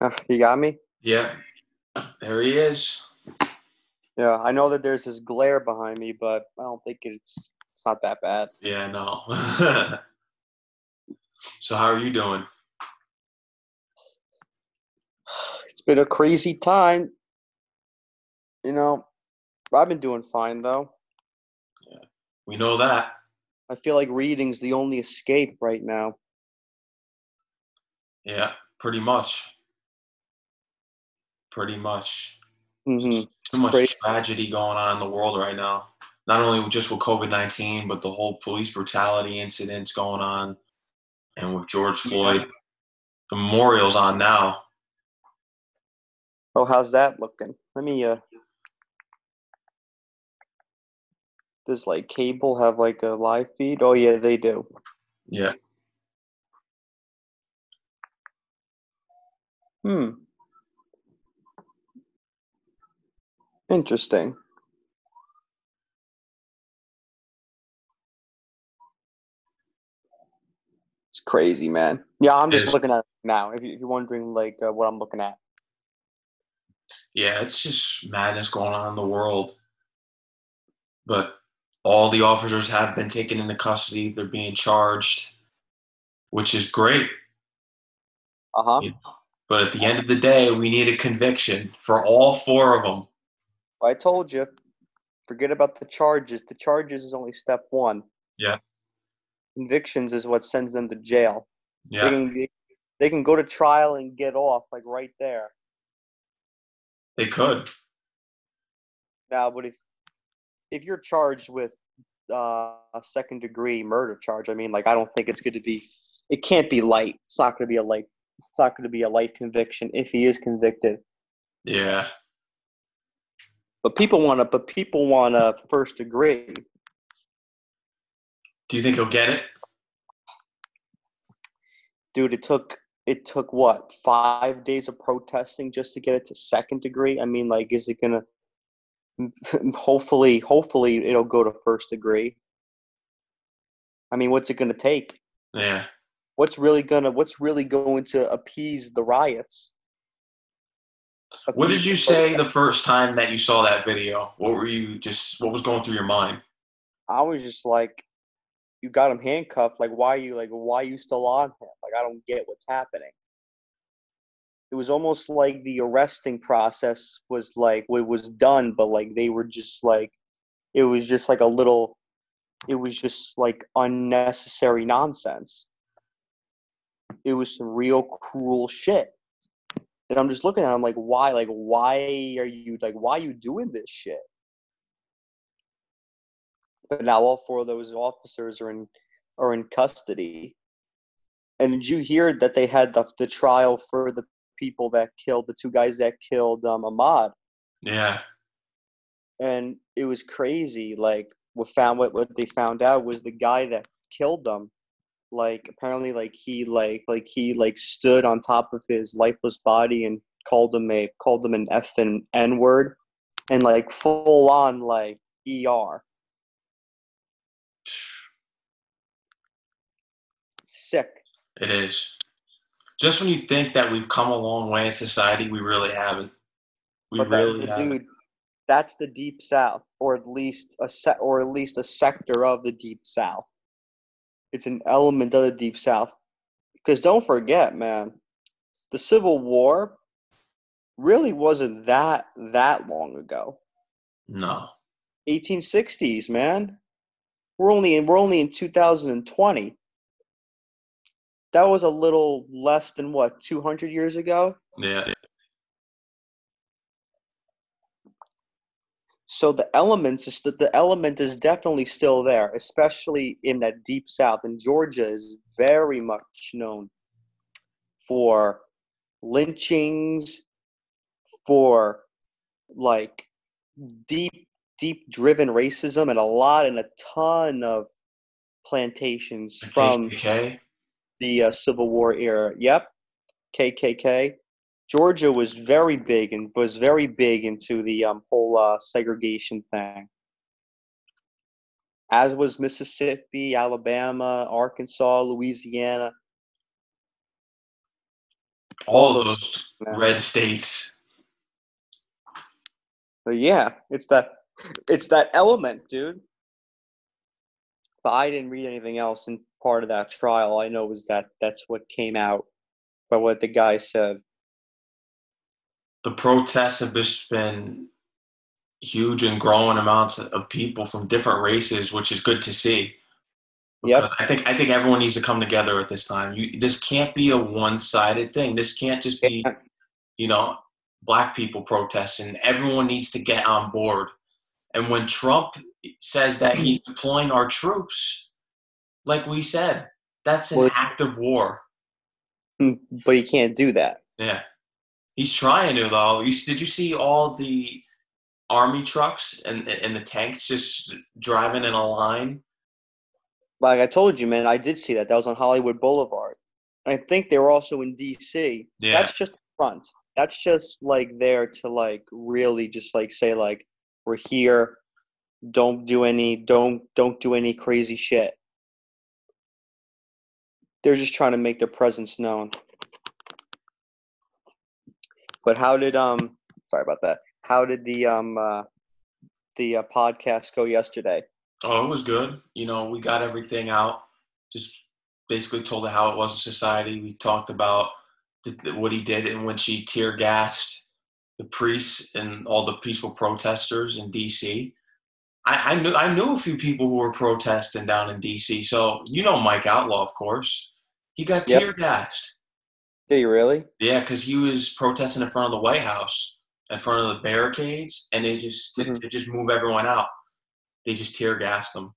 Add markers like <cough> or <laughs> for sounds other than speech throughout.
Uh, You got me? Yeah, there he is. Yeah, I know that there's this glare behind me, but I don't think it's it's not that bad. Yeah, no. <laughs> so how are you doing? It's been a crazy time. You know, I've been doing fine though. Yeah, we know that. I feel like reading's the only escape right now. Yeah, pretty much. Pretty much. hmm Too much crazy. tragedy going on in the world right now. Not only just with COVID nineteen, but the whole police brutality incidents going on, and with George Floyd. The memorial's on now. Oh, how's that looking? Let me uh Does like cable have like a live feed? Oh yeah, they do. Yeah. Hmm. Interesting. It's crazy, man. Yeah, I'm just Is- looking at it now. If, you, if you're wondering, like, uh, what I'm looking at. Yeah, it's just madness going on in the world. But all the officers have been taken into custody. They're being charged, which is great. Uh huh. But at the end of the day, we need a conviction for all four of them. I told you. Forget about the charges. The charges is only step one. Yeah. Convictions is what sends them to jail. They Yeah, can, they can go to trial and get off, like right there. they could. Now, but if if you're charged with uh, a second degree murder charge, I mean, like I don't think it's going to be. It can't be light. It's not going to be a light. It's not going to be a light conviction if he is convicted. Yeah. But people want to. But people want a first degree. Do you think he'll get it? Dude, it took it took what five days of protesting just to get it to second degree. I mean, like, is it gonna? <laughs> Hopefully, hopefully it'll go to first degree. I mean, what's it gonna take? Yeah. what's really gonna what's really going to appease the riots What did you say the first time that you saw that video? What were you just, what was going through your mind? i was just like you got him handcuffed. Like why are you like why are you still on him? Like i don't get what's happening. It was almost like the arresting process was like it was done but like they were just like it was just like a little it was just like unnecessary nonsense. It was some real cruel shit and i'm just looking at him like why like why are you like why are you doing this shit but now all four of those officers are in are in custody and did you hear that they had the, the trial for the people that killed the two guys that killed um, Ahmaud Yeah. and it was crazy. Like what found what what they found out was the guy that killed them. Like apparently, like he like like he like stood on top of his lifeless body and called him a called him an F and N word, and like full on like ER. Sick. It is. Just when you think that we've come a long way in society, we really haven't. We but really the haven't. dude, that's the deep south, or at least a se- or at least a sector of the deep south. It's an element of the deep south. Because don't forget, man, the Civil War really wasn't that that long ago. No. 1860s, man. We're only in we're only in 2020. That was a little less than what 200 years ago. Yeah. So the elements is that the element is definitely still there, especially in that deep south. And Georgia is very much known for lynchings, for like deep, deep driven racism, and a lot and a ton of plantations from KKK. the uh, Civil War era. Yep, KKK. Georgia was very big and was very big into the um, whole uh, segregation thing. As was Mississippi, Alabama, Arkansas, Louisiana. all, all those, those red states. But yeah, it's that it's that element, dude. But I didn't read anything else in part of that trial. I know was that that's what came out by what the guy said. The protests have just been huge and growing amounts of people from different races, which is good to see. Yeah, I think I think everyone needs to come together at this time. You, this can't be a one-sided thing. This can't just be, you know, black people protesting. Everyone needs to get on board. And when Trump says that he's deploying our troops, like we said, that's an well, act of war. Hmm, but he can't do that. Yeah, he's trying to though. You, did you see all the army trucks and and the tanks just driving in a line? Like I told you, man, I did see that. That was on Hollywood Boulevard. I think they were also in D.C. Yeah. That's just front. That's just like there to like really just like say like we're here. Don't do any don't don't do any crazy shit. They're just trying to make their presence known. But how did um sorry about that. How did the um uh, the uh, podcast go yesterday? Oh, it was good. You know, we got everything out. Just basically told her how it was in society. We talked about the, what he did and when she tear gassed the priests and all the peaceful protesters in D.C. I, I, knew I knew a few people who were protesting down in D.C. So you know Mike Outlaw, of course. He got yep. tear gassed. Did he really? Yeah, because he was protesting in front of the White House, in front of the barricades, and they just mm-hmm. they just move everyone out. They just tear gassed them.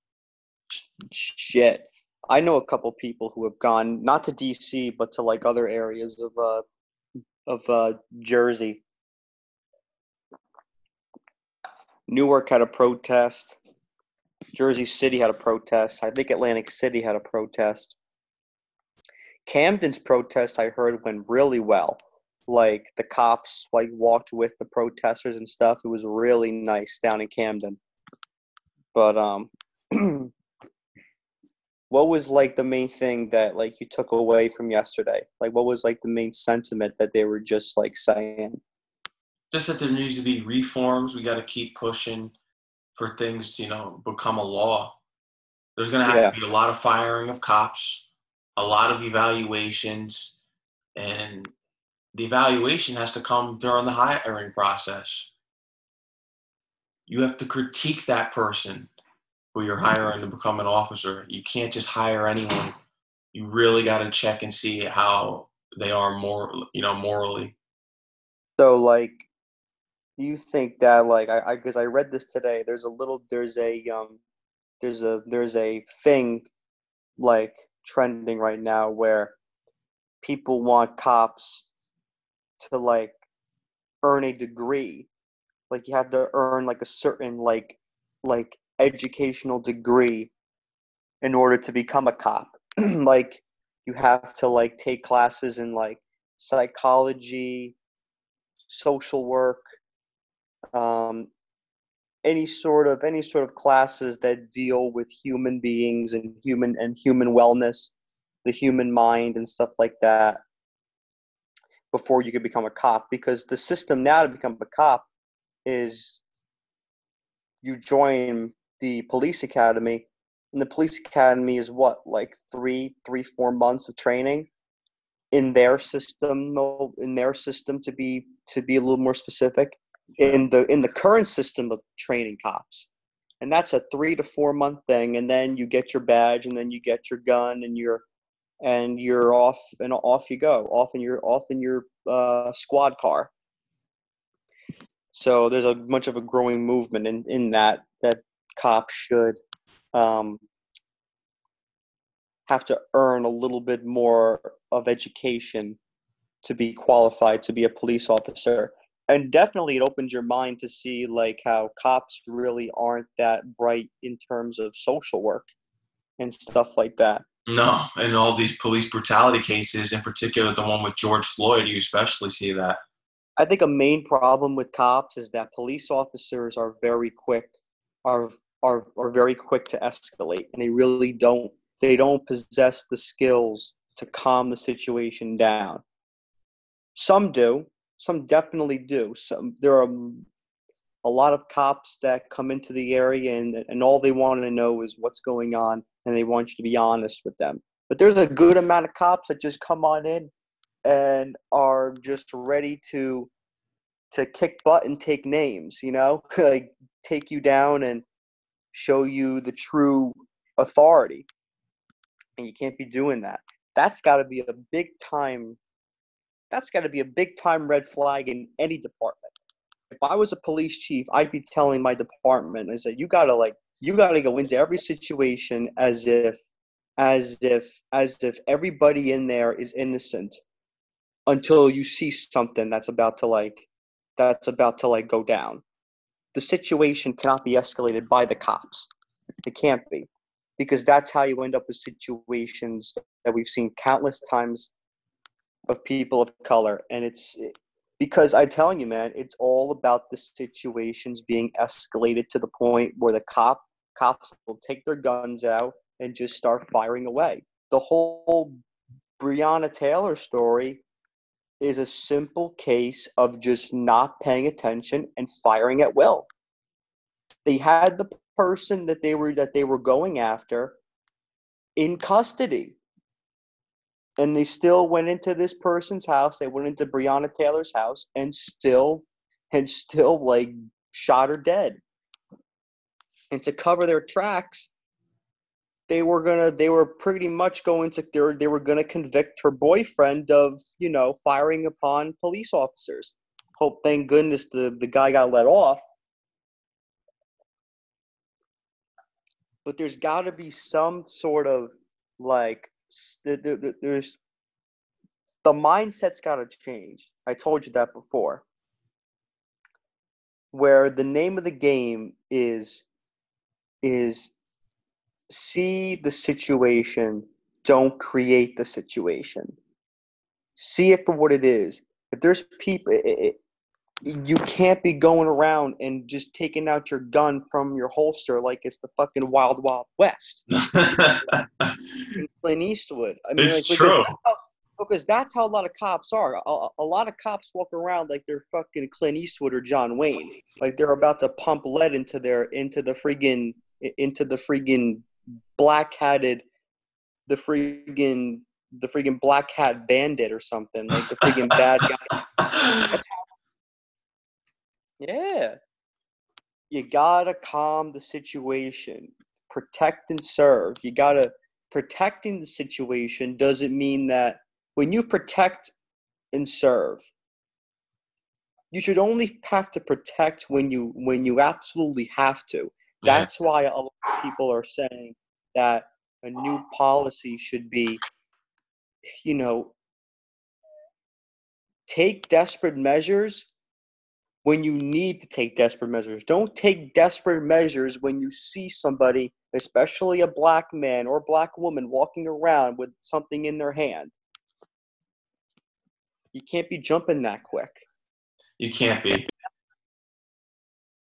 Shit. I know a couple people who have gone not to DC but to like other areas of uh of uh Jersey Newark had a protest. Jersey City had a protest. I think Atlantic City had a protest. Camden's protest I heard went really well. Like the cops like walked with the protesters and stuff. It was really nice down in Camden. But um <clears throat> what was like the main thing that like you took away from yesterday? Like what was like the main sentiment that they were just like saying? just that there needs to be reforms. We got to keep pushing for things to, you know, become a law. There's going to have yeah. to be a lot of firing of cops, a lot of evaluations, and the evaluation has to come during the hiring process. You have to critique that person who you're hiring to become an officer. You can't just hire anyone. You really got to check and see how they are more, you know, morally. So, like, you think that like I because I, I read this today. There's a little there's a um there's a there's a thing like trending right now where people want cops to like earn a degree. Like you have to earn like a certain like like educational degree in order to become a cop. <clears throat> Like you have to like take classes in like psychology social work um, any sort of any sort of classes that deal with human beings and human and human wellness, the human mind and stuff like that before you could become a cop because the system now to become a cop is you join the police academy and the police academy is what like three three four months of training in their system in their system to be to be a little more specific in the in the current system of training cops. And that's a three to four month thing and then you get your badge and then you get your gun and you're and you're off and off you go off in your off in your uh, squad car. So there's a much of a growing movement in in that that cops should um, have to earn a little bit more of education to be qualified to be a police officer and definitely it opens your mind to see like how cops really aren't that bright in terms of social work and stuff like that no and all these police brutality cases in particular the one with george floyd you especially see that i think a main problem with cops is that police officers are very quick are are, are very quick to escalate and they really don't they don't possess the skills to calm the situation down Some do. Some definitely do. Some there are a lot of cops that come into the area and, and all they want to know is what's going on and they want you to be honest with them. But there's a good amount of cops that just come on in and are just ready to to kick butt and take names, you know, <laughs> like take you down and show you the true authority. And you can't be doing that. That's got to be a big time that's got to be a big time red flag in any department. If I was a police chief, I'd be telling my department, I said, you got to like, you got to go into every situation as if, as if, as if everybody in there is innocent until you see something that's about to like, that's about to like go down. The situation cannot be escalated by the cops. It can't be because that's how you end up with situations that we've seen countless times of people of color. And it's because i'm telling you man it's all about the situations being escalated to the point where the cop cops will take their guns out and just start firing away. The whole breonna taylor story is a simple case of just not paying attention and firing at will. They had the person that they were that they were going after in custody and they still went into this person's house. They went into Breonna Taylor's house and still and still like shot her dead. And to cover their tracks, they were gonna they were pretty much going to they were, they were gonna convict her boyfriend of you know firing upon police officers. Hope thank goodness the the guy got let off. But there's got to be some sort of like there's the mindset's got to change. I told you that before. Where the name of the game is is see the situation, don't create the situation. See it for what it is. If there's people, you can't be going around and just taking out your gun from your holster like it's the fucking wild wild west. <laughs> Clint Eastwood. I mean, it's like, true. That's how, because that's how a lot of cops are. A, a, lot of cops walk around like they're fucking Clint Eastwood or John Wayne, like they're about to pump lead into their into the friggin' into the friggin' black hatted, the friggin' the friggin' black hat bandit or something like the friggin' bad guy. <laughs> That's how yeah. You gotta calm the situation, protect and serve. You gotta protecting the situation doesn't mean that when you protect and serve, you should only have to protect when you when you absolutely have to. Mm-hmm. That's yeah. why a lot of people are saying that a new policy should be, you know, take desperate measures when you need to take desperate measures. Don't take desperate measures when you see somebody, especially a black man or black woman, walking around with something in their hand. You can't be jumping that quick. You can't be.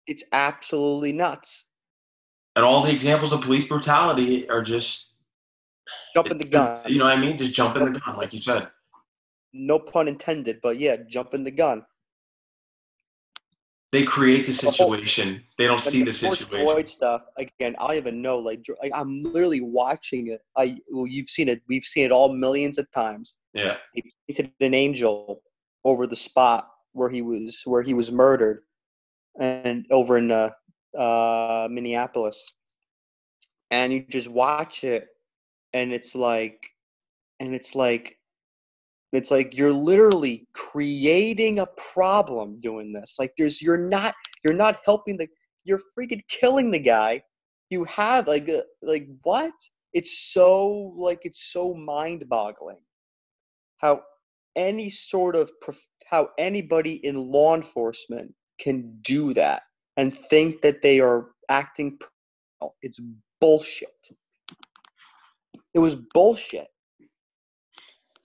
It's absolutely nuts. And all the examples of police brutality are just jumping the gun. You know what I mean? Just jumping the gun, like you said. No pun intended, but yeah, jumping the gun. They create the situation. They don't see the, the situation. Floyd stuff again. I don't even know. Like, like I'm literally watching it. I well, you've seen it. We've seen it all millions of times. Yeah. He painted an angel over the spot where he was where he was murdered, and over in uh, uh, Minneapolis. And you just watch it, and it's like, and it's like it's like you're literally creating a problem doing this. Like there's you're not you're not helping the you're freaking killing the guy. You have like uh, like what? It's so like it's so mind-boggling how any sort of how anybody in law enforcement can do that and think that they are acting it's bullshit. It was bullshit.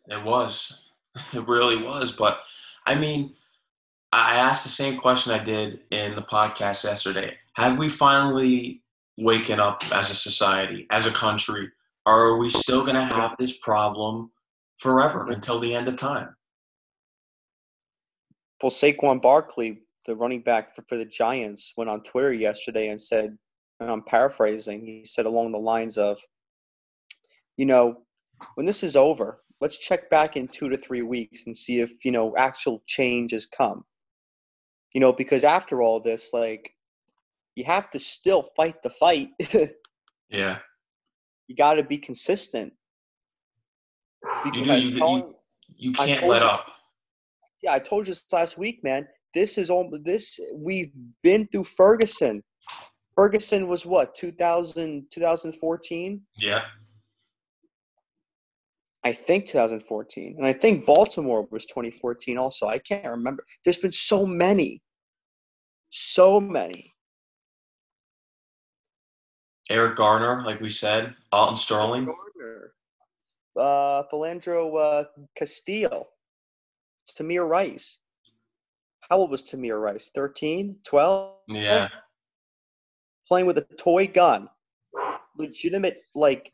It was. <laughs> It really was. But I mean, I asked the same question I did in the podcast yesterday. Have we finally waken up as a society, as a country? Are we still going to have this problem forever until the end of time? Well, Saquon Barkley, the running back for, for the Giants, went on Twitter yesterday and said, and I'm paraphrasing, he said along the lines of, you know, when this is over, let's check back in two to three weeks and see if, you know, actual change has come. You know, because after all this, like, you have to still fight the fight. <laughs> yeah. You got to be consistent. Because you, you, you, you can't let you, up. Yeah, I told you this last week, man. This is all this we've been through Ferguson. Ferguson was what 2000 2014? Yeah. I think 2014. And I think Baltimore was 2014 also. I can't remember. There's been so many. So many. Eric Garner, like we said, Alton Sterling. Garner. Uh, Philando uh, Castile. Tamir Rice. How old was Tamir Rice? 13? 12? Yeah. Playing with a toy gun. Legitimate, like,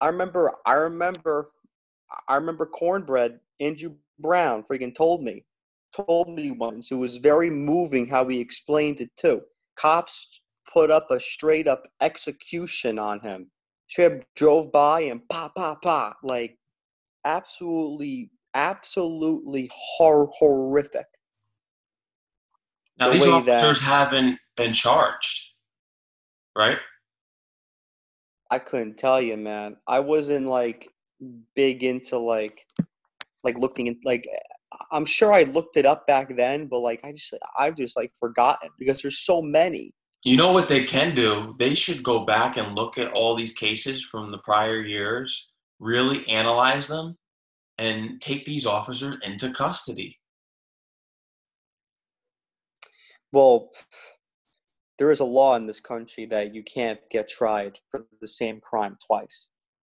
I remember, I remember, I remember Cornbread, Andrew Brown freaking told me, told me once. It was very moving how he explained it too. Cops put up a straight up execution on him. Straight drove by and pa pa pa, like absolutely, absolutely hor- horrific. Now the these officers that, haven't been charged, right? I couldn't tell you, man. I wasn't like big into like like looking at like I'm sure I looked it up back then, but like I just I've just like forgotten because there's so many. You know what they can do? They should go back and look at all these cases from the prior years, really analyze them, and take these officers into custody. Well, there is a law in this country that you can't get tried for the same crime twice.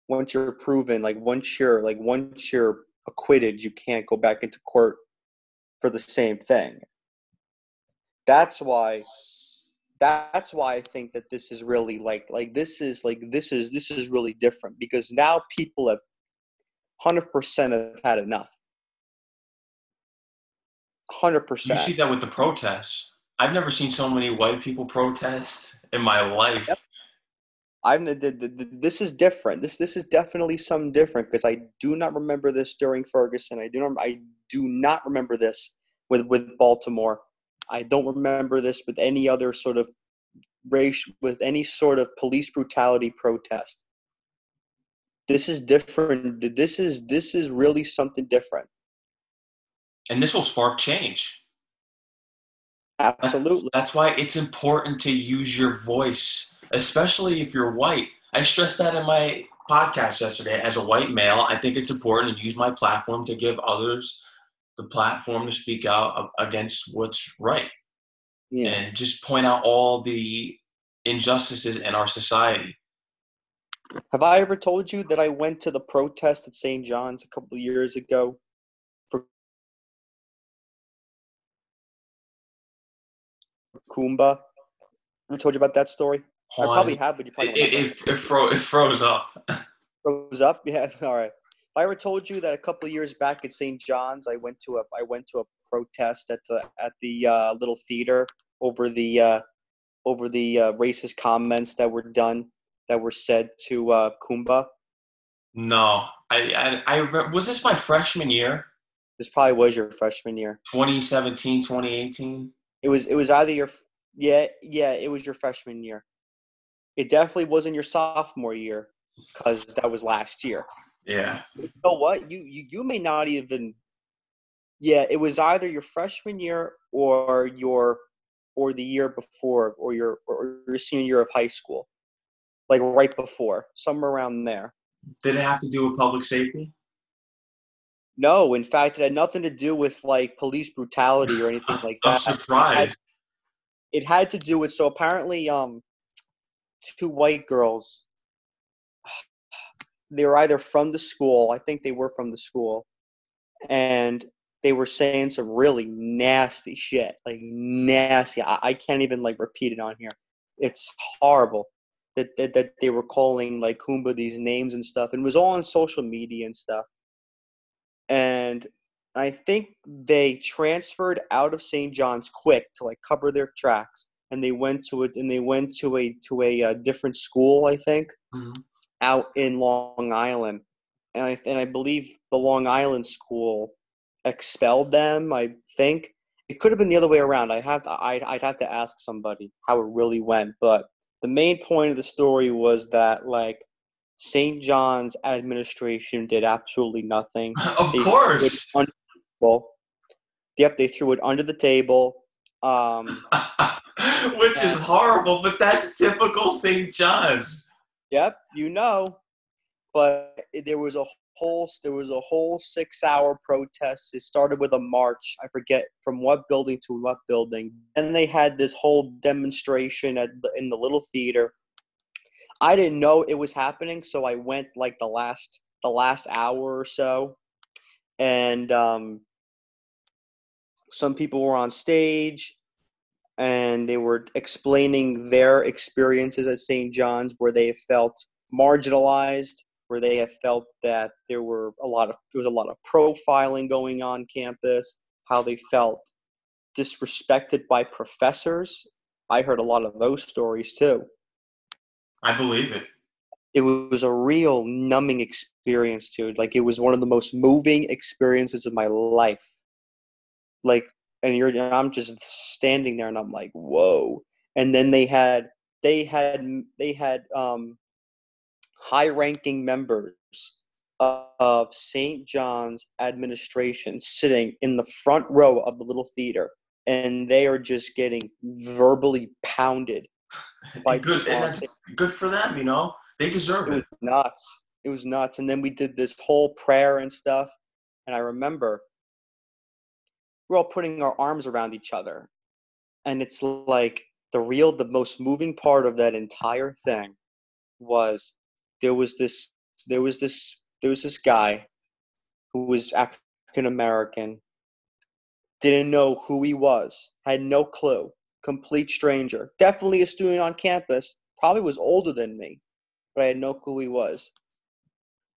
Once you're proven, like once you're like once you're acquitted, you can't go back into court for the same thing. That's why that's why I think that this is really like like this is like this is this is really different because now people have hundred percent have had enough. Hundred percent. You see that with the protests. I've never seen so many white people protest in my life. Yep. I'm the, the, the, this is different. This this is definitely some different because I do not remember this during Ferguson. I do not I do not remember this with with Baltimore. I don't remember this with any other sort of race with any sort of police brutality protest. This is different. This is this is really something different. And this will spark change. Absolutely. That's, that's why it's important to use your voice, especially if you're white. I stressed that in my podcast yesterday. As a white male, I think it's important to use my platform to give others the platform to speak out against what's right. Yeah. And just point out all the injustices in our society. Have I ever told you that I went to the protest at St. John's a couple of years ago for Kumba. I told you about that story. I probably have, but you probably it, it, it, fro- it froze up. <laughs> froze up. Yeah. <laughs> All right. If I ever told you that a couple years back at St. John's, I went to a I went to a protest at the at the uh, little theater over the uh, over the uh, racist comments that were done that were said to uh, Kumba. No, I, I, I was this my freshman year. This probably was your freshman year. 2017, 2018. It was it was either your yeah yeah it was your freshman year. It definitely wasn't your sophomore year because that was last year. Yeah. You know what? You, you you may not even. Yeah, it was either your freshman year or your or the year before or your or your senior year of high school, like right before, somewhere around there. Did it have to do with public safety? No, in fact, it had nothing to do with like police brutality or anything <sighs> like that. I'm surprised. It had, it had to do with so apparently, um, two white girls. They were either from the school. I think they were from the school, and they were saying some really nasty shit, like nasty. I, I can't even like repeat it on here. It's horrible that, that that they were calling like Kumba these names and stuff, and it was all on social media and stuff and I think they transferred out of St. John's quick to like cover their tracks, and they went to it and they went to a to a, uh different school. I think Mhm. out in Long Island, and I and I believe the Long Island school expelled them. I think it could have been the other way around. I have to, I'd, I'd have to ask somebody how it really went. But the main point of the story was that like St. John's administration did absolutely nothing. <laughs> Of They course. threw it under the. Yep, they threw it under the table. Um, <laughs> <laughs> Which is horrible, but that's typical St. John's. Yep, you know. But there was a whole there was a whole six hour protest. It started with a march. I forget from what building to what building. Then they had this whole demonstration at the, in the little theater. I didn't know it was happening, so I went like the last the last hour or so, and um, some people were on stage and they were explaining their experiences at St. John's where they felt marginalized, where they have felt that there were a lot of there was a lot of profiling going on campus, how they felt disrespected by professors. I heard a lot of those stories too. I believe it. It was a real numbing experience, dude. Like it was one of the most moving experiences of my life. Like and you're and I'm just standing there and I'm like, whoa. And then they had they had they had um high ranking members of St. John's administration sitting in the front row of the little theater and they are just getting verbally pounded <laughs> by good, people and on that's good for them, you know? They deserve It It was nuts. It was nuts. And then we did this whole prayer and stuff. And I remember we're all putting our arms around each other. And it's like the real, the most moving part of that entire thing was there was this, there was this, there was this guy who was African American, didn't know who he was, had no clue, complete stranger, definitely a student on campus, probably was older than me but I had no clue who he was.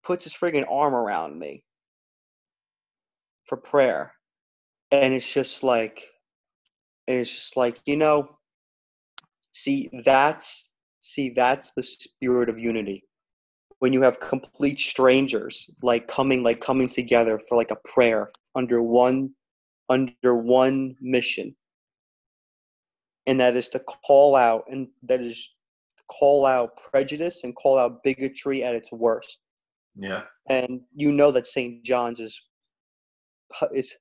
Puts his friggin' arm around me for prayer. And it's just like, and it's just like, you know, see, that's, see, that's the spirit of unity. When you have complete strangers, like coming, like coming together for like a prayer under one, under one mission. And that is to call out, and that is call out prejudice and call out bigotry at its worst. Yeah. And you know that St. John's is is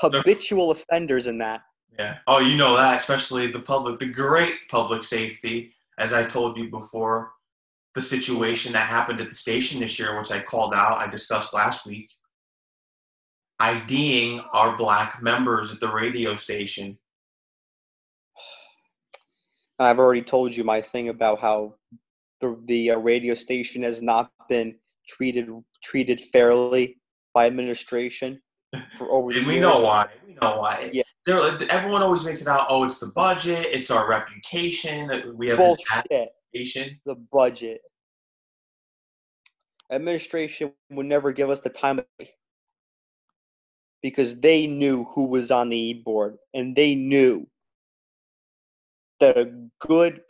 habitual offenders in that. Yeah. Oh, you know that, especially the public, the great public safety, as I told you before, the situation that happened at the station this year, which I called out, I discussed last week, IDing our black members at the radio station. I've already told you my thing about how the the uh, radio station has not been treated treated fairly by administration <laughs> for over the And we years. know why. We know why. Yeah. Everyone always makes it out. Oh, it's the budget. It's our reputation. that We have Bullshit. reputation. The budget. Administration would never give us the time because they knew who was on the e-board and they knew that a good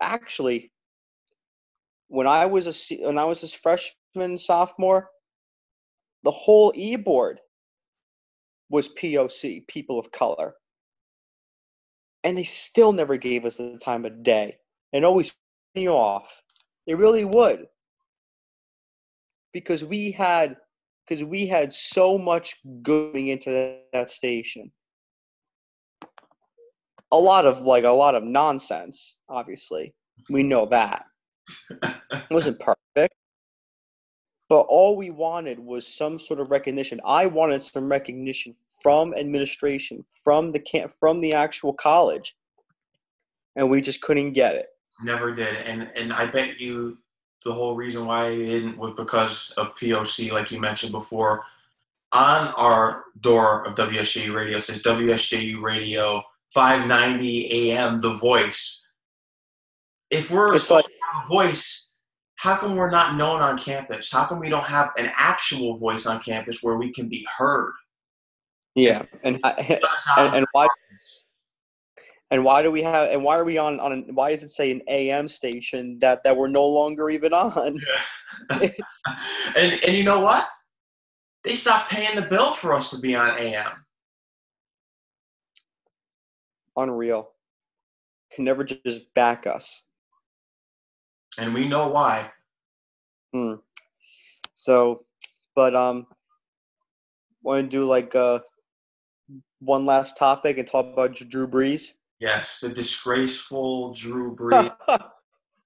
actually when I was a when I was a freshman sophomore, the whole e-board was POC, people of color, and they still never gave us the time of day. And always me off. They really would. Because we had because we had so much going into that, that station. A lot of like a lot of nonsense obviously. We know that. It wasn't perfect but all we wanted was some sort of recognition i wanted some recognition from administration from the camp from the actual college and we just couldn't get it Never did. And and I bet you the whole reason why it didn't was because of POC, like you mentioned before. On our door of WSJU radio says WSJU radio 590 AM the voice. If we're It's supposed to have a voice, how come we're not known on campus? How come we don't have an actual voice on campus where we can be heard? Yeah, and <laughs> and, um, and why and why do we have and why are we on on why is it say an AM station that that we're no longer even on? Yeah. <laughs> <laughs> and and you know what? They stopped paying the bill for us to be on AM. Unreal. Can never just back us. And we know why. Hmm. So, but um, want to do like uh one last topic and talk about Drew Brees? Yes, the disgraceful Drew Brees. <laughs>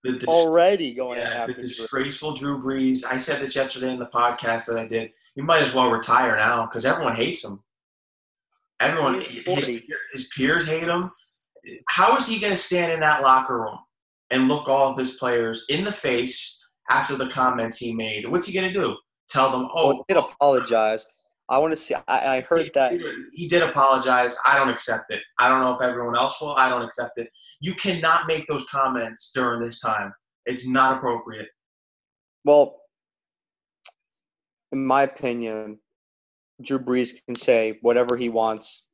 the dis- Already going yeah, the disgraceful Drew Brees. I said this yesterday in the podcast that I did. You might as well retire now because everyone hates him. Everyone, his, his peers hate him. How is he going to stand in that locker room and look all of his players in the face after the comments he made? What's he going to do? Tell them, oh, well, he did apologize. I want to see. I, I heard that he did apologize. I don't accept it. I don't know if everyone else will. I don't accept it. You cannot make those comments during this time. It's not appropriate. Well, in my opinion, Drew Brees can say whatever he wants.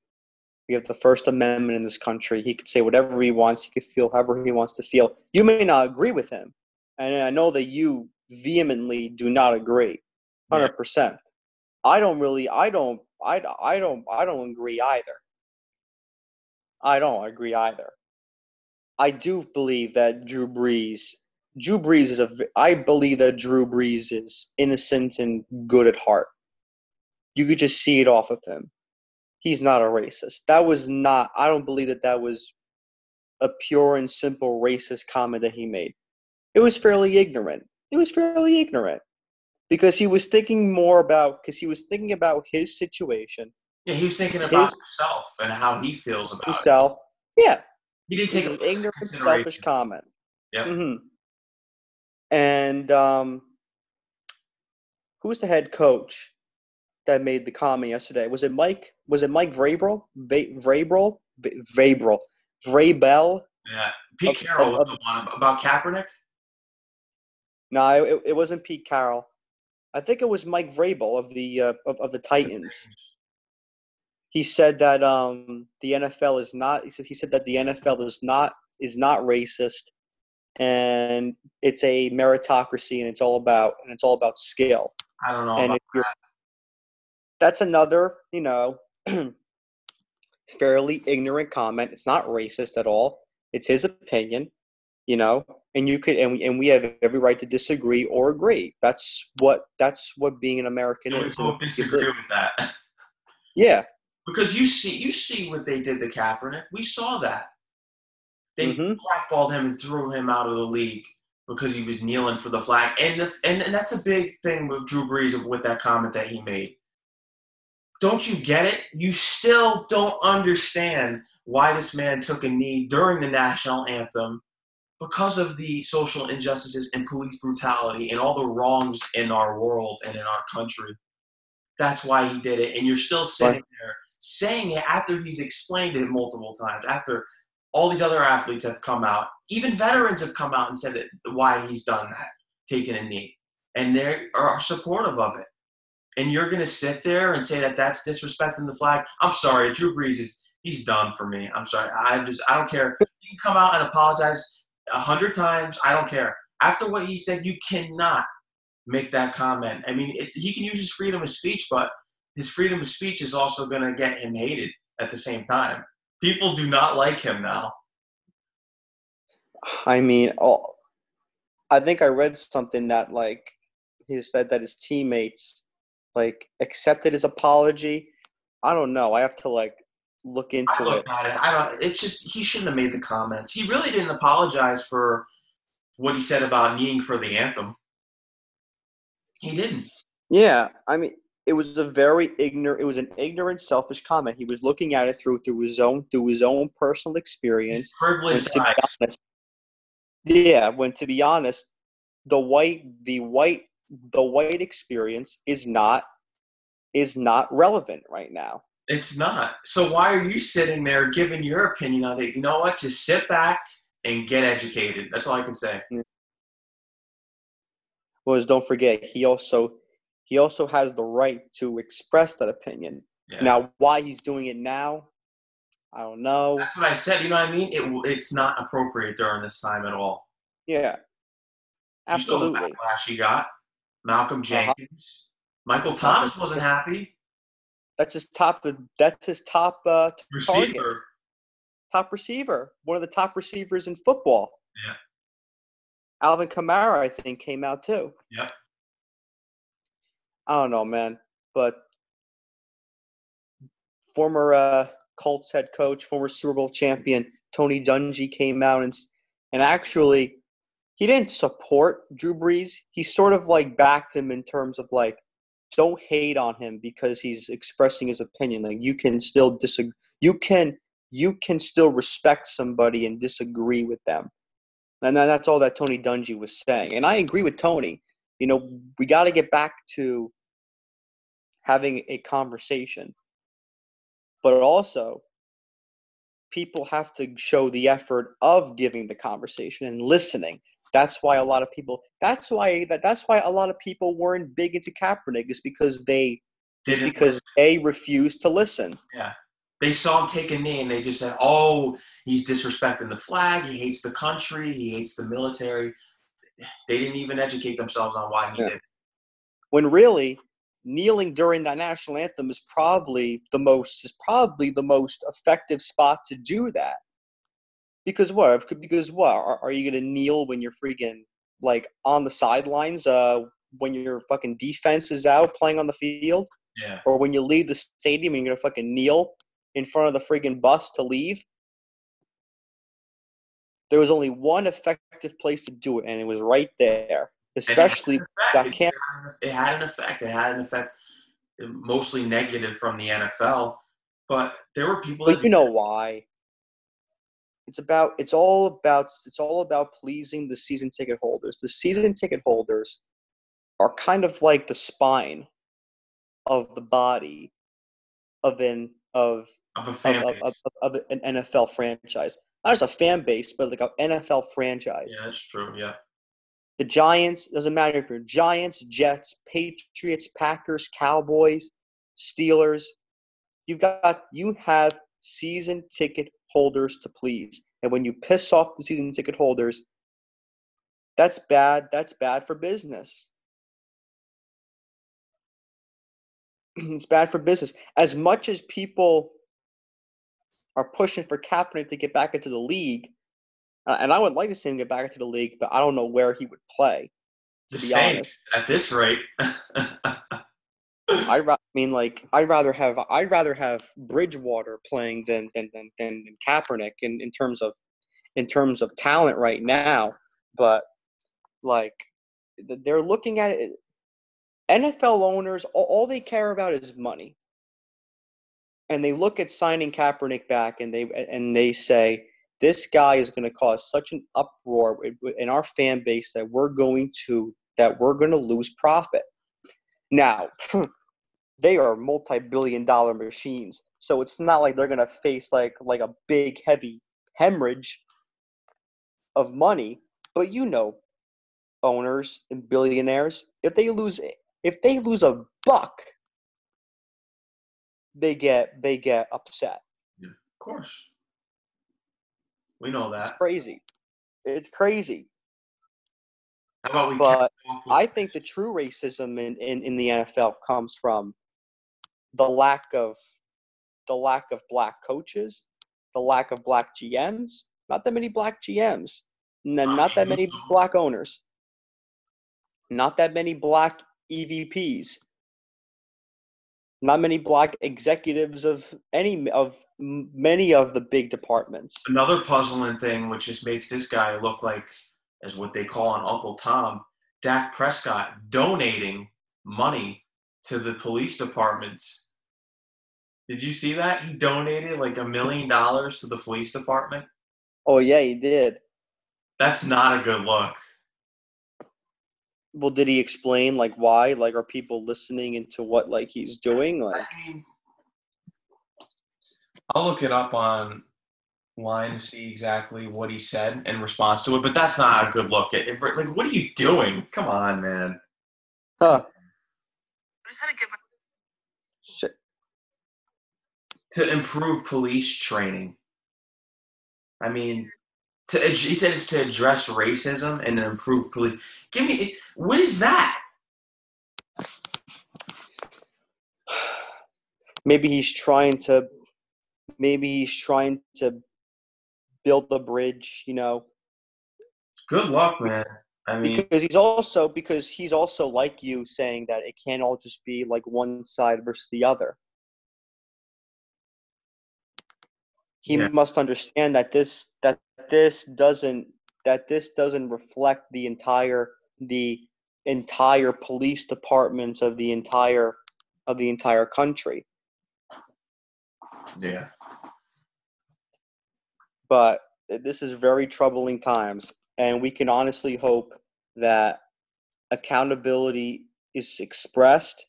We have the First Amendment in this country. He could say whatever he wants. He could feel however he wants to feel. You may not agree with him, and I know that you vehemently do not agree, hundred percent. I don't really, I don't, I, I don't, I don't agree either. I don't agree either. I do believe that Drew Brees, Drew Brees is a, I believe that Drew Brees is innocent and good at heart. You could just see it off of him. He's not a racist. That was not, I don't believe that that was a pure and simple racist comment that he made. It was fairly ignorant. It was fairly ignorant because he was thinking more about because he was thinking about his situation. Yeah, he was thinking about his, himself and how he feels about himself. It. Yeah, he didn't take an ignorant, selfish comment. Yeah. Mm-hmm. And um, who was the head coach that made the comment yesterday? Was it Mike? Was it Mike Vrabel? Vrabel? Vrabel? Vrabel? Yeah, Pete Carroll was the one about Kaepernick. No, it, it wasn't Pete Carroll. I think it was Mike Vrabel of the uh, of, of the Titans. He said that um, the NFL is not. He said he said that the NFL is not is not racist, and it's a meritocracy, and it's all about and it's all about skill. I don't know. And if you're. That's another, you know, <clears throat> fairly ignorant comment. It's not racist at all. It's his opinion, you know and you could and we, and we have every right to disagree or agree. That's what that's what being an american and is. we both disagree with that. <laughs> Yeah. Because you see you see what they did to Kaepernick. We saw that. They mm-hmm. blackballed him and threw him out of the league because he was kneeling for the flag. And the, and, and that's a big thing with Drew Brees with that comment that he made don't you get it you still don't understand why this man took a knee during the national anthem because of the social injustices and police brutality and all the wrongs in our world and in our country. That's why he did it. And you're still sitting there saying it after he's explained it multiple times, after all these other athletes have come out. Even veterans have come out and said why he's done that, taking a knee. And they are supportive of it. And you're going to sit there and say that that's disrespecting the flag. I'm sorry, Drew Brees is he's done for me. I'm sorry. I just I don't care. You can come out and apologize a hundred times. I don't care. After what he said, you cannot make that comment. I mean, it, he can use his freedom of speech, but his freedom of speech is also going to get him hated at the same time. People do not like him now. I mean, oh, I think I read something that like he said that his teammates like accepted his apology. I don't know. I have to like look into I look it. At it. I don't. It's just he shouldn't have made the comments. He really didn't apologize for what he said about kneeing for the anthem. He didn't. Yeah, I mean, it was a very ignorant. It was an ignorant, selfish comment. He was looking at it through through his own through his own personal experience. privileged eyes. Honest, yeah, when to be honest, the white the white the white experience is not is not relevant right now. It's not. So why are you sitting there giving your opinion on it? You know what? Just sit back and get educated. That's all I can say. Mm. Well, don't forget he also he also has the right to express that opinion. Yeah. Now, why he's doing it now, I don't know. That's what I said. You know what I mean? It it's not appropriate during this time at all. Yeah, You saw the absolutely. backlash he got. Malcolm Uh-huh. Jenkins. Michael Thomas wasn't happy. That's his top. That's his top uh, target, Receiver. top receiver. One of the top receivers in football. Yeah. Alvin Kamara, I think, came out too. Yeah. I don't know, man, but former uh, Colts head coach, former Super Bowl champion Tony Dungy came out and and actually he didn't support Drew Brees. He sort of like backed him in terms of like don't hate on him because he's expressing his opinion. Like you can still disagree. You can you can still respect somebody and disagree with them. And that's all that Tony Dungy was saying. And I agree with Tony. You know, we got to get back to having a conversation. But also, people have to show the effort of giving the conversation and listening. That's why a lot of people. That's why that. That's why a lot of people weren't big into Kaepernick is because they is because they refused to listen. Yeah, they saw him take a knee and they just said, "Oh, he's disrespecting the flag. He hates the country. He hates the military." They didn't even educate themselves on why he Yeah. did. it. when really kneeling during that national anthem is probably the most is probably the most effective spot to do that because what because what are, are you gonna kneel when you're freaking like on the sidelines uh when your fucking defense is out playing on the field Yeah, or when you leave the stadium and you're gonna fucking kneel in front of the friggin' bus to leave there was only one effective place to do it and it was right there especially had an effect. got It camp- had an- It had an effect. It had an effect, mostly negative from the NFL. But there were people. But that you know why? It's about it's all about it's all about pleasing the season ticket holders. The season ticket holders are kind of like the spine of the body of an of of a of, fan of, of, an NFL franchise. Not as a fan base, but like an NFL franchise. Yeah, that's true. Yeah, The Giants doesn't matter if you're Giants, Jets, Patriots, Packers, Cowboys, Steelers. You've got you have season ticket holders to please, and when you piss off the season ticket holders, that's bad. That's bad for business. <clears throat> it's bad for business. As much as people are pushing for Kaepernick to get back into the league, uh, and I would like to see him get back into the league, but I don't know where he would play. the To be Saints at this rate. <laughs> I ra- mean, like I'd rather have I'd rather have Bridgewater playing than than than, than Kaepernick in, in terms of in terms of talent right now. But like they're looking at it. NFL owners, all, all they care about is money, and they look at signing Kaepernick back, and they and they say this guy is going to cause such an uproar in our fan base that we're going to that we're going to lose profit. Now, <laughs> they are multi-billion dollar machines. So it's not like they're going to face like like a big heavy hemorrhage of money, but you know owners and billionaires, if they lose if they lose a buck, they get they get upset. yeah, of course, we know that It's crazy. It's crazy. How about we? But kick off with- I think the true racism in, in, in the NFL comes from the lack of the lack of black coaches, the lack of black GMs, not that many black GMs, and then not that many <laughs> black owners, not that many black EVPs, not many black executives of any of many of the big departments. another puzzling thing, which just makes this guy look like, as what they call an Uncle Tom, Dak Prescott donating money to the police departments. Did you see that? He donated like a million dollars to the police department. Oh yeah, he did. That's not a good look. Well, did he explain like why? Like, are people listening into what like he's doing? Like, I mean, I'll look it up on line to see exactly what he said in response to it, but that's not a good look. It, it- like, what are you doing? Come on, man. huh? I just had to get my Shit. to improve police training. I mean, to he said it's to address racism and improve police. Give me what is that? Maybe he's trying to. Maybe he's trying to build a bridge. You know. Good luck, man. I mean, because he's also because he's also like you saying that it can't all just be like one side versus the other. He yeah. must understand that this that this doesn't that this doesn't reflect the entire the entire police departments of the entire of the entire country. Yeah. But eh, this is very troubling times and we can honestly hope that accountability is expressed.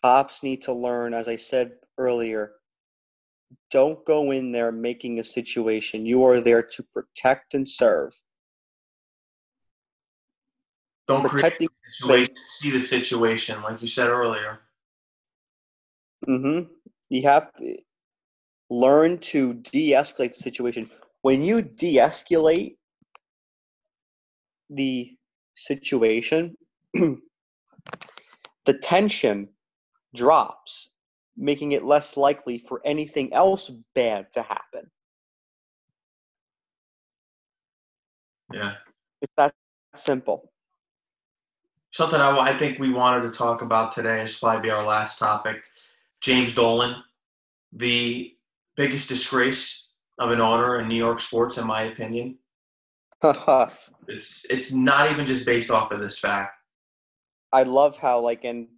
Cops need to learn, as I said earlier, don't go in there making a situation. You are there to protect and serve. Don't create the situation, see the situation, like you said earlier. Mm-hmm. You have to learn to de-escalate the situation when you de-escalate the situation <clears throat> the tension drops making it less likely for anything else bad to happen. Yeah. It's that simple. Something I, I think we wanted to talk about today is probably be our last topic. James Dolan the biggest disgrace of an owner in New York sports, in my opinion. <laughs> it's it's not even just based off of this fact. I love how like and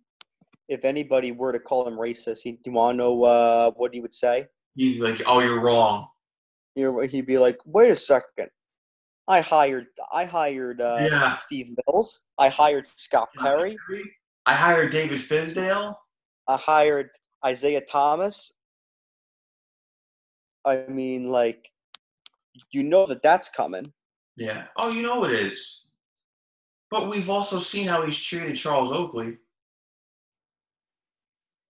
if anybody were to call him racist, he, do you want to know uh, what he would say? He'd like, "Oh, you're wrong." You're, he'd be like, "Wait a second, I hired I hired uh, yeah. Steve Mills. I hired Scott Perry. I hired David Fizdale. I hired Isiah Thomas. I mean, like, you know that that's coming. Yeah. Oh, you know it is. But we've also seen how he's treated Charles Oakley.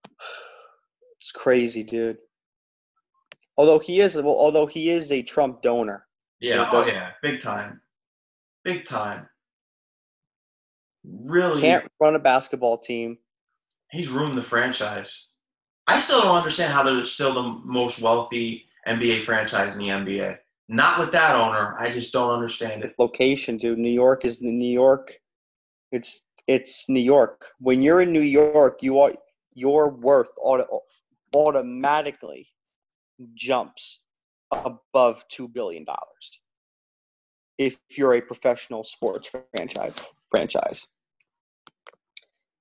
<sighs> It's crazy, dude. Although he is, well, although he is a Trump donor. Yeah. So oh, yeah. Big time. Big time. Really can't run a basketball team. He's ruined the franchise. I still don't understand how they're still the most wealthy NBA franchise in the NBA. Not with that owner. I just don't understand it. Location, dude. New York is the New York. It's it's New York. When you're in New York, you are your worth auto, automatically jumps above two billion dollars. If you're a professional sports franchise franchise.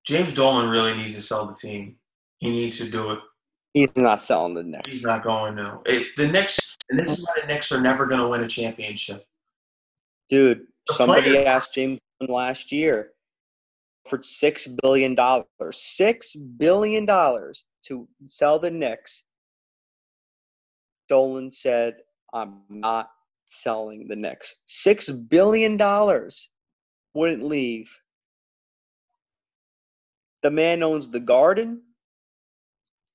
James Dolan really needs to sell the team. He needs to do it He's not selling the Knicks. He's not going to. The Knicks, and this is why the Knicks are never going to win a championship. Dude, the somebody players. asked James last year for six billion dollars. Six billion dollars to sell the Knicks. Dolan said, "I'm not selling the Knicks. Six billion dollars wouldn't leave. The man owns the Garden.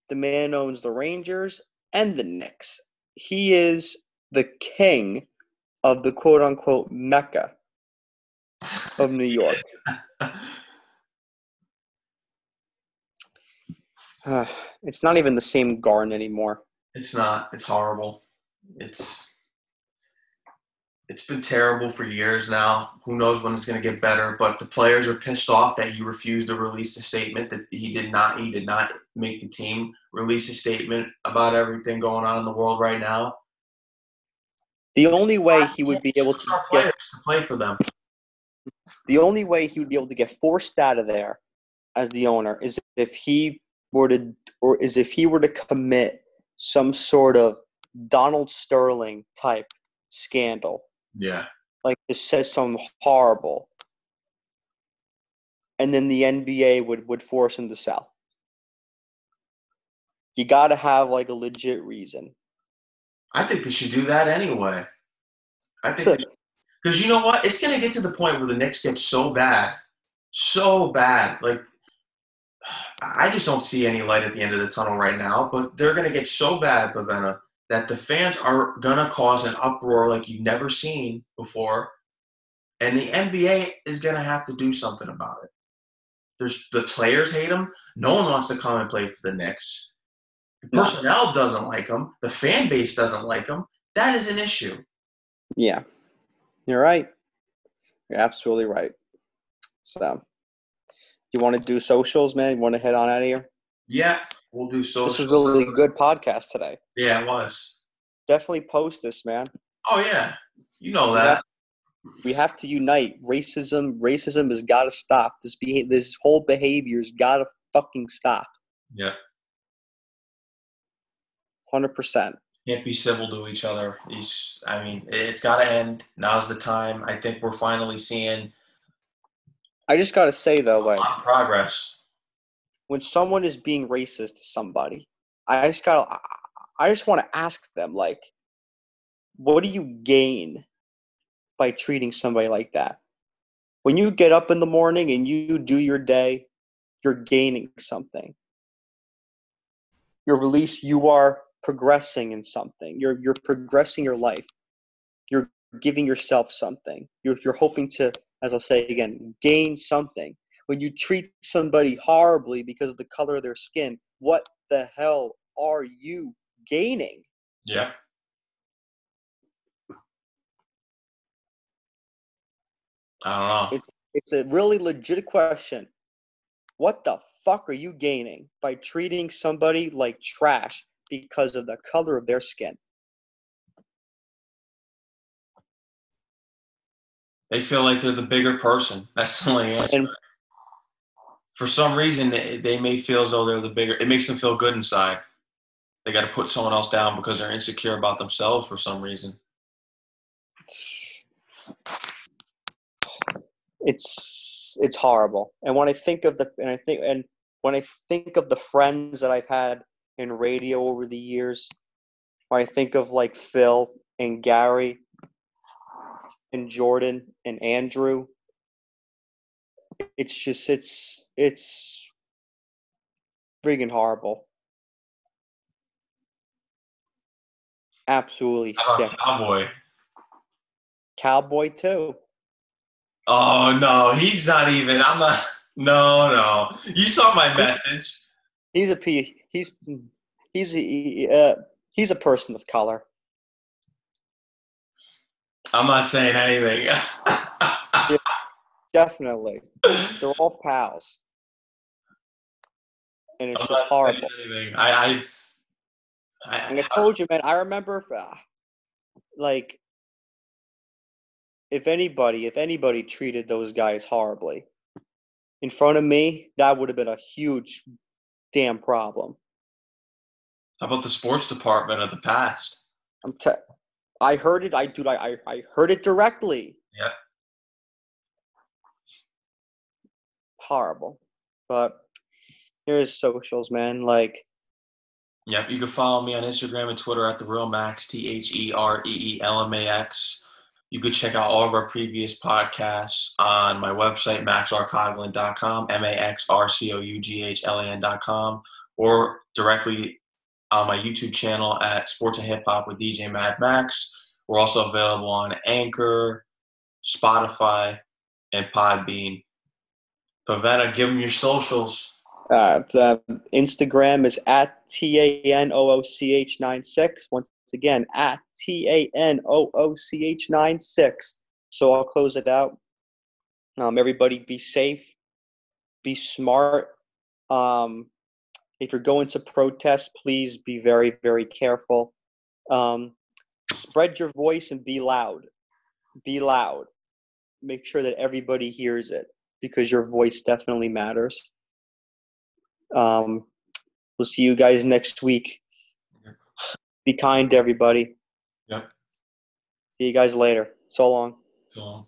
The man owns the Rangers and the Knicks. He is the king of the quote unquote Mecca of New York. uh, <laughs> <sighs> it's not even the same garden anymore. It's not. It's horrible. It's it's been terrible for years now. Who knows when it's going to get better? But the players are pissed off that he refused to release a statement that he did not. He did not make the team release a statement about everything going on in the world right now. The only way he would be able to get to play for them. The only way he would be able to get forced out of there as the owner is if he were to, or is if he were to commit some sort of Donald Sterling type scandal yeah. Like just says something horrible. And then the NBA would, would force him to sell. You got to have like a legit reason. I think they should do that anyway. I think because you know what, it's gonna get to the point where the Knicks get so bad, so bad. Like I just don't see any light at the end of the tunnel right now. But they're going to get so bad, Paventa, that the fans are going to cause an uproar like you've never seen before. And the NBA is going to have to do something about it. There's the players hate them. No one wants to come and play for the Knicks. The personnel doesn't like them. The fan base doesn't like them. That is an issue. Yeah, you're right. You're absolutely right. So, you want to do socials, man? You want to head on out of here? Yeah, we'll do socials. This was a really good podcast today. Yeah, it was. Definitely post this, man. Oh yeah, you know We that. have, we have to unite. Racism, racism has got to stop. This beha- this whole behavior's got to fucking stop. Yeah, Hundred percent. can't be civil to each other. It's, I mean, it's got to end. Now's the time. I think we're finally seeing I just got to say though, like progress. When someone is being racist to somebody, I just got I just want to ask them like what do you gain by treating somebody like that? When you get up in the morning and you do your day, you're gaining something. You're released, you are progressing in something. You're you're progressing your life. You're giving yourself something. You're you're hoping to, as I'll say again, gain something when you treat somebody horribly because of the color of their skin, what the hell are you gaining? Yeah. I don't know. It's it's a really legit question. What the fuck are you gaining by treating somebody like trash because of the color of their skin? They feel like they're the bigger person. That's the only answer. And For some reason, they may feel as though they're the bigger. It makes them feel good inside. They got to put someone else down because they're insecure about themselves for some reason. it's it's horrible. And when I think of the and I think and when I think of the friends that I've had in radio over the years, when I think of like Phil and Gary and Jordan and Andrew, it's just it's it's friggin' horrible. Absolutely sick. Cowboy? Cowboy too. Oh no, he's not even. I'm not. <laughs> No, no. You saw my message. He's a P. He's he's a, uh, he's a person of color. I'm not saying anything. <laughs> Definitely, <laughs> they're all pals, and it's I'm just horrible. I. I, And I told you, man. I remember, uh, like, if anybody, if anybody treated those guys horribly in front of me, that would have been a huge, damn problem. how about the sports department of the past? I'm te- I heard it. I dude, I I, I heard it directly. Yeah. Horrible, but here's socials, man. Like, Yep, you can follow me on Instagram and Twitter at the Reel Max T H E R E E L M A X. You could check out all of our previous podcasts on my website, maxrcoughlan.com, M A X R C O U G H L A N.com, or directly on my YouTube channel at Sports and Hip Hop with DJ Mad Max. We're also available on Anchor, Spotify, and Podbean. Paventa, give them your socials. uh, the Instagram is at t a n o o c h nine six. Once again, at t a n o o c h nine six. So I'll close it out. Um, everybody, be safe, be smart. Um, if you're going to protest, please be very, very careful. Um, spread your voice and be loud. Be loud. Make sure that everybody hears it because your voice definitely matters. Um, we'll see you guys next week. Be kind to everybody. Yep. See you guys later. So long. So.